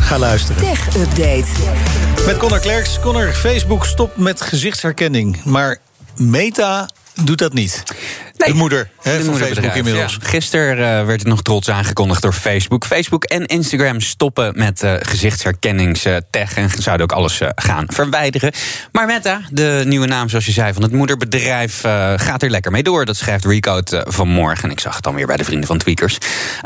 Ga luisteren. Tech Update. Met Connor Klerks. Connor, Facebook stopt met gezichtsherkenning. Maar Meta doet dat niet. Nee, de moeder hè, de van Facebook inmiddels. ja. Gisteren eh, werd het nog trots aangekondigd door Facebook. Facebook en Instagram stoppen met uh, gezichtsherkenningstech... en zouden ook alles uh, gaan verwijderen. Maar Meta, de nieuwe naam zoals je zei van het moederbedrijf... Gaat er lekker mee door. Dat schrijft Recode vanmorgen. En ik zag het dan weer bij de vrienden van Tweakers.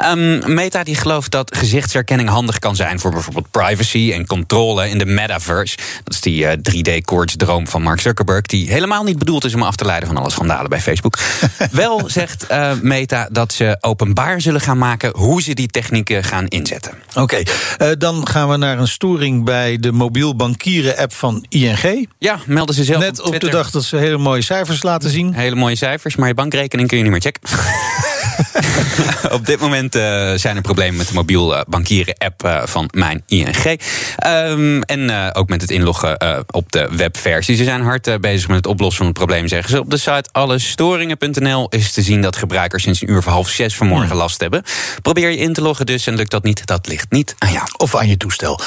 Um, Meta die gelooft dat gezichtsherkenning handig kan zijn... voor bijvoorbeeld privacy en controle in de metaverse. Dat is die 3D-koortsdroom van Mark Zuckerberg... die helemaal niet bedoeld is om af te leiden van alle schandalen bij Facebook. Wel zegt uh, Meta dat ze openbaar zullen gaan maken hoe ze die technieken gaan inzetten. Oké, okay, uh, dan gaan we naar een storing bij de mobiel bankieren app van ING. Ja, melden ze zelf. Net op, op, de dag dat ze hele mooie cijfers laten zien. Hele mooie cijfers, maar je bankrekening kun je niet meer checken. op dit moment uh, zijn er problemen met de mobiel uh, bankieren app uh, van mijn ING. Um, en ook met het inloggen op de webversie. Ze zijn hard bezig met het oplossen van het probleem, zeggen ze. Op de site allestoringen.nl is te zien dat gebruikers sinds een uur voor half zes vanmorgen last hebben. Probeer je in te loggen dus en lukt dat niet, dat ligt niet aan jou. Of aan je toestel.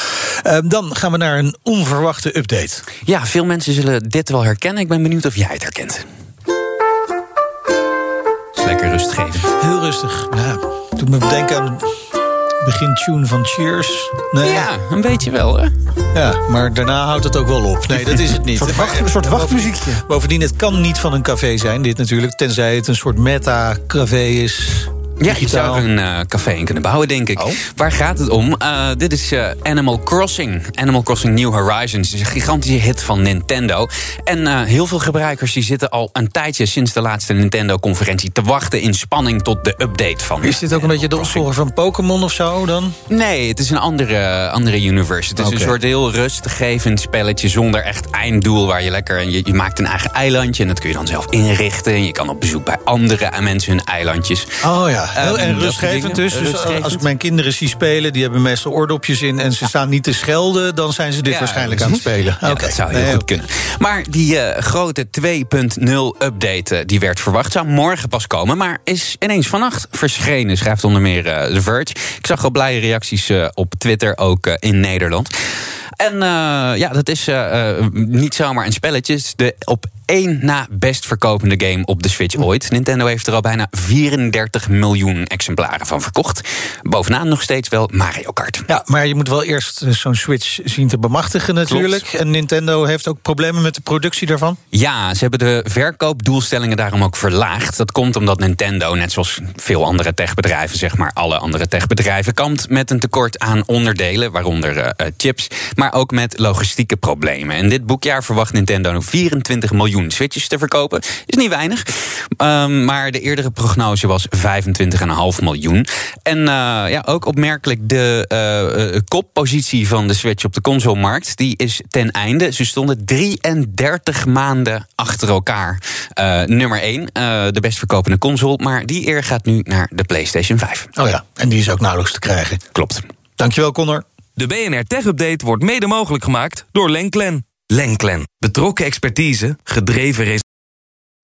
dan gaan we naar een onverwachte update. Ja, veel mensen zullen dit wel herkennen. Ik ben benieuwd of jij het herkent. Lekker rustgevend. Heel rustig. Ja, doet me denken aan het begintune van Cheers. Nee. Ja, een beetje wel, hè? Ja, maar daarna houdt het ook wel op. Nee, dat is het niet. Een soort, wacht, een soort wachtmuziekje. Bovendien, het kan niet van een café zijn, dit natuurlijk. Tenzij het een soort meta-café is. Ja, je zou er een uh, café in kunnen bouwen, denk ik. Oh. Waar gaat het om? Uh, dit is uh, Animal Crossing. Animal Crossing New Horizons is een gigantische hit van Nintendo. En heel veel gebruikers die zitten al een tijdje sinds de laatste Nintendo-conferentie te wachten in spanning tot de update van. Is dit ook een beetje de opvolger van Pokémon of zo dan? Nee, het is een andere, andere universe. Het is okay. een soort heel rustgevend spelletje zonder echt einddoel. Waar je lekker. Je, je maakt een eigen eilandje en dat kun je dan zelf inrichten. En je kan op bezoek bij andere mensen hun eilandjes. Oh ja. Heel en rustgevend dus. dus rustgevend. als ik mijn kinderen zie spelen, die hebben meestal oordopjes in... en ze staan niet te schelden, dan zijn ze dit waarschijnlijk aan het spelen. Ja, okay. dat zou heel nee, goed kunnen. Maar die uh, grote 2.0-update uh, die werd verwacht, zou morgen pas komen... maar is ineens vannacht verschenen, schrijft onder meer uh, The Verge. Ik zag al blije reacties op Twitter, ook in Nederland. En uh, ja, dat is uh, uh, niet zomaar een spelletje. Het is de op één na best verkopende game op de Switch ooit. Nintendo heeft er al bijna 34 miljoen exemplaren van verkocht. Bovenaan nog steeds wel Mario Kart. Ja, maar je moet wel eerst zo'n Switch zien te bemachtigen natuurlijk. Klopt. En Nintendo heeft ook problemen met de productie daarvan? Ja, ze hebben de verkoopdoelstellingen daarom ook verlaagd. Dat komt omdat Nintendo, net zoals veel andere techbedrijven... zeg maar alle andere techbedrijven... kampt met een tekort aan onderdelen, waaronder uh, chips... maar ook met logistieke problemen. En dit boekjaar verwacht Nintendo nog 24 miljoen switches te verkopen. Is niet weinig. Um, maar de eerdere prognose was 25,5 miljoen. En uh, ja, ook opmerkelijk de uh, koppositie van de Switch op de consolemarkt. Die is ten einde. Ze stonden 33 maanden achter elkaar. Uh, nummer 1, de best verkopende console. Maar die eer gaat nu naar de PlayStation 5. Oh ja, en die is ook nauwelijks te krijgen. Klopt. Dankjewel, Connor. De BNR Tech Update wordt mede mogelijk gemaakt door Lenklen. Lenklen. Betrokken expertise, gedreven resultaten.